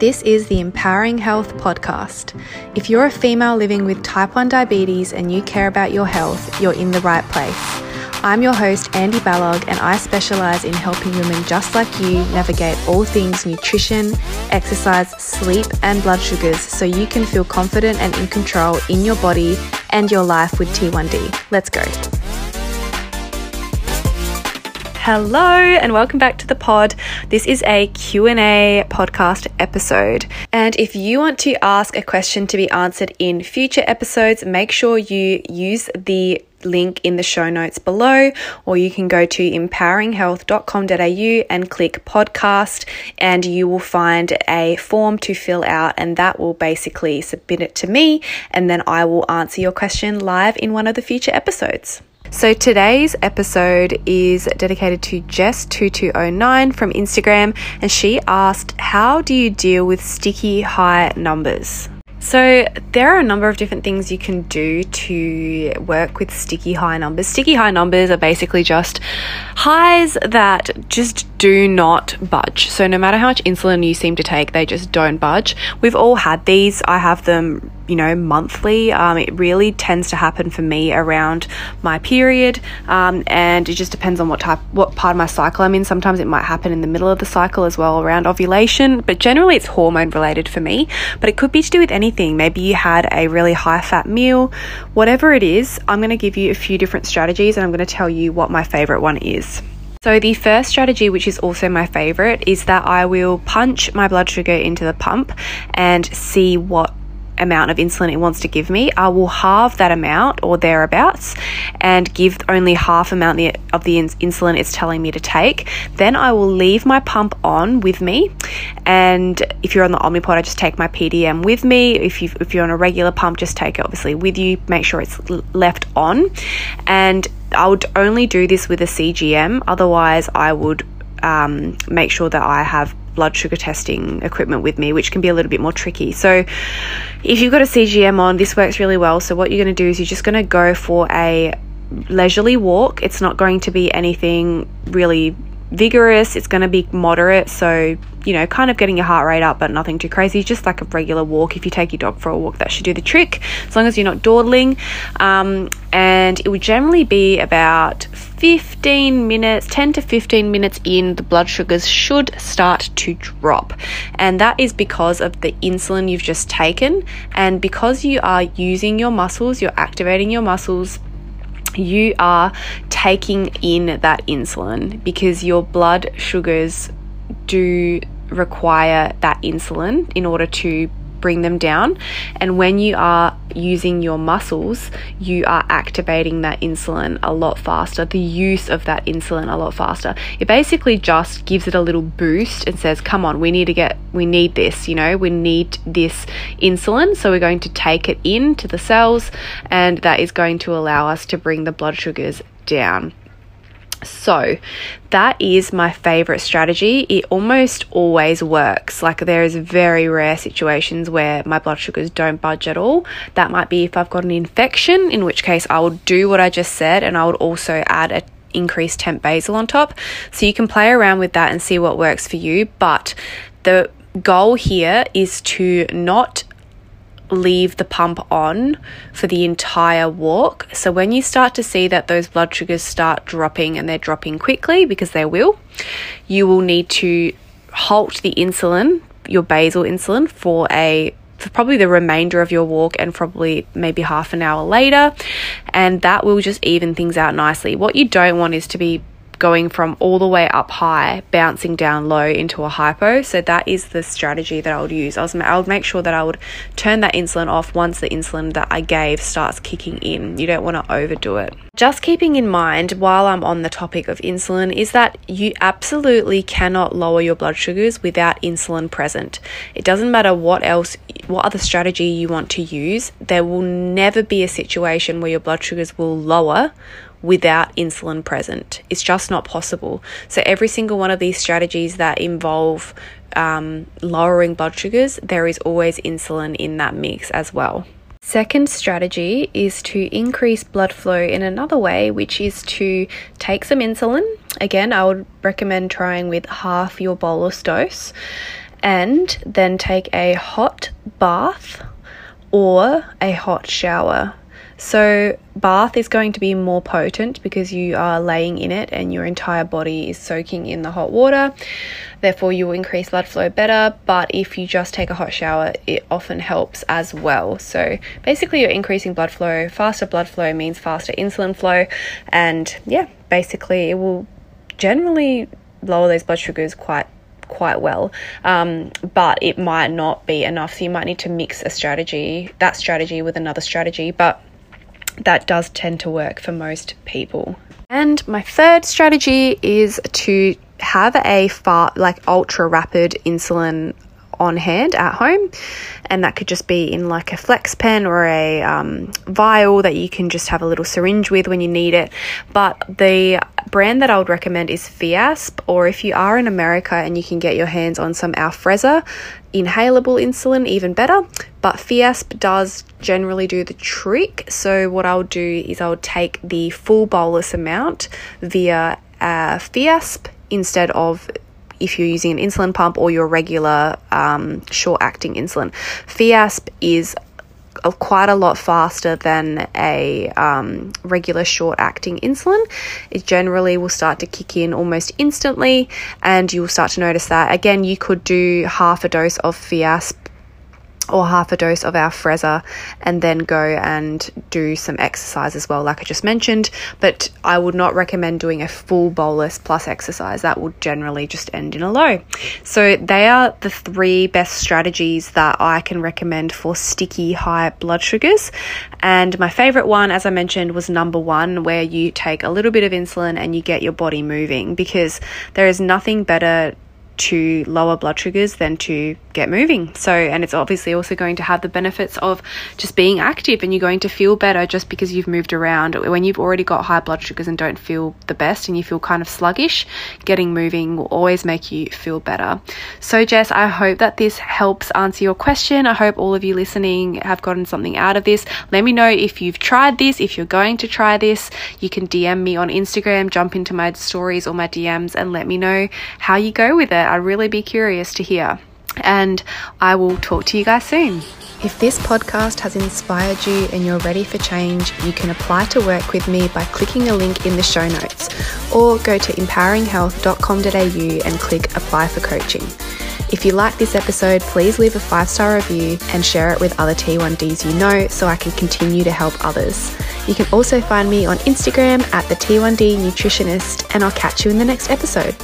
This is the Empowering Health podcast. If you're a female living with type 1 diabetes and you care about your health, you're in the right place. I'm your host, Andi Balog, and I specialize in helping women just like you navigate all things nutrition, exercise, sleep, and blood sugars so you can feel confident and in control in your body and your life with T1D. Let's go. Hello and welcome back to the pod. This is a Q&A podcast episode. And if you want to ask a question to be answered in future episodes, make sure you use the link in the show notes below, or you can go to empoweringhealth.com.au and click podcast, and you will find a form to fill out, and that will basically submit it to me, and then I will answer your question live in one of the future episodes. So today's episode is dedicated to Jess2209 from Instagram, and she asked, How do you deal with sticky high numbers? So, there are a number of different things you can do to work with sticky high numbers. Sticky high numbers are basically just highs that just do not budge. So, no matter how much insulin you seem to take, they just don't budge. We've all had these. I have them you know, monthly. Um, it really tends to happen for me around my period, um, and it just depends on what type, what part of my cycle I'm in. Sometimes it might happen in the middle of the cycle as well, around ovulation, but generally it's hormone related for me. But it could be to do with anything. Maybe you had a really high fat meal, whatever it is. I'm going to give you a few different strategies, and I'm going to tell you what my favorite one is. So, the first strategy, which is also my favorite, is that I will punch my blood sugar into the pump and see what amount of insulin it wants to give me, I will halve that amount or thereabouts and give only half amount of the insulin it's telling me to take. Then I will leave my pump on with me. And if you're on the Omnipod, I just take my PDM with me. If, you if you're on a regular pump, just take it obviously with you. Make sure it's left on. And I would only do this with a CGM. Otherwise, I would um, make sure that I have blood sugar testing equipment with me, which can be a little bit more tricky. So, if you've got a CGM on, this works really well. So, what you're going to do is you're just going to go for a leisurely walk. It's not going to be anything really vigorous, it's going to be moderate. So, you know, kind of getting your heart rate up, but nothing too crazy. Just like a regular walk. If you take your dog for a walk, that should do the trick, as long as you're not dawdling. Um, and it would generally be about 15 minutes, 10 to 15 minutes in, the blood sugars should start to drop. And that is because of the insulin you've just taken. And because you are using your muscles, you're activating your muscles you are taking in that insulin because your blood sugars do require that insulin in order to bring them down. And when you are using your muscles, you are activating that insulin a lot faster, the use of that insulin a lot faster. It basically just gives it a little boost and says, come on, we need to get, we need this, you know, we need this insulin. So we're going to take it into the cells, and that is going to allow us to bring the blood sugars down. So, that is my favorite strategy. It almost always works. Like, there is very rare situations where my blood sugars don't budge at all. That might be if I've got an infection, in which case I would do what I just said and I would also add a increased temp basal on top. So, you can play around with that and see what works for you. But the goal here is to not leave the pump on for the entire walk. So when you start to see that those blood sugars start dropping and they're dropping quickly because they will, you will need to halt the insulin, your basal insulin for a for probably the remainder of your walk and probably maybe half an hour later and that will just even things out nicely. What you don't want is to be going from all the way up high, bouncing down low into a hypo. So that is the strategy that I would use. I, was, I would make sure that I would turn that insulin off once the insulin that I gave starts kicking in. You don't want to overdo it. Just keeping in mind while I'm on the topic of insulin is that you absolutely cannot lower your blood sugars without insulin present. It doesn't matter what else, what other strategy you want to use, there will never be a situation where your blood sugars will lower without insulin present. It's just not possible. So, every single one of these strategies that involve um, lowering blood sugars, there is always insulin in that mix as well. Second strategy is to increase blood flow in another way, which is to take some insulin. Again, I would recommend trying with half your bolus dose and then take a hot bath or a hot shower. So, bath is going to be more potent because you are laying in it and your entire body is soaking in the hot water. Therefore, you will increase blood flow better. But if you just take a hot shower, it often helps as well. So, basically, you're increasing blood flow. Faster blood flow means faster insulin flow. And yeah, basically, it will generally lower those blood sugars quite quite well, um, but it might not be enough. So you might need to mix a strategy, that strategy with another strategy. But that does tend to work for most people. And my third strategy is to have a far like ultra rapid insulin on hand at home. And that could just be in like a flex pen or a um, vial that you can just have a little syringe with when you need it. But the brand that I would recommend is Fiasp or if you are in America and you can get your hands on some Afrezza inhalable insulin even better. But Fiasp does generally do the trick. So what I'll do is I'll take the full bolus amount via uh, Fiasp instead of if you're using an insulin pump or your regular um, short acting insulin. Fiasp is quite a lot faster than a um, regular short acting insulin. It generally will start to kick in almost instantly, and you'll start to notice that. Again, you could do half a dose of Fiasp or half a dose of Afrezza and then go and do some exercise as well, like I just mentioned. But I would not recommend doing a full bolus plus exercise. That would generally just end in a low. So, they are the three best strategies that I can recommend for sticky high blood sugars. And my favorite one, as I mentioned, was number one, where you take a little bit of insulin and you get your body moving because there is nothing better to lower blood sugars than to get moving. So, and it's obviously also going to have the benefits of just being active and you're going to feel better just because you've moved around. When you've already got high blood sugars and don't feel the best and you feel kind of sluggish, getting moving will always make you feel better. So, Jess, I hope that this helps answer your question. I hope all of you listening have gotten something out of this. Let me know if you've tried this, if you're going to try this. You can DM me on Instagram, jump into my stories or my DMs and let me know how you go with it. I'd really be curious to hear and I will talk to you guys soon. If this podcast has inspired you and you're ready for change, you can apply to work with me by clicking a link in the show notes or go to empoweringhealth.com.au and click apply for coaching. If you like this episode, please leave a five star review and share it with other T1Ds you know so I can continue to help others. You can also find me on Instagram at the T1D Nutritionist, and I'll catch you in the next episode.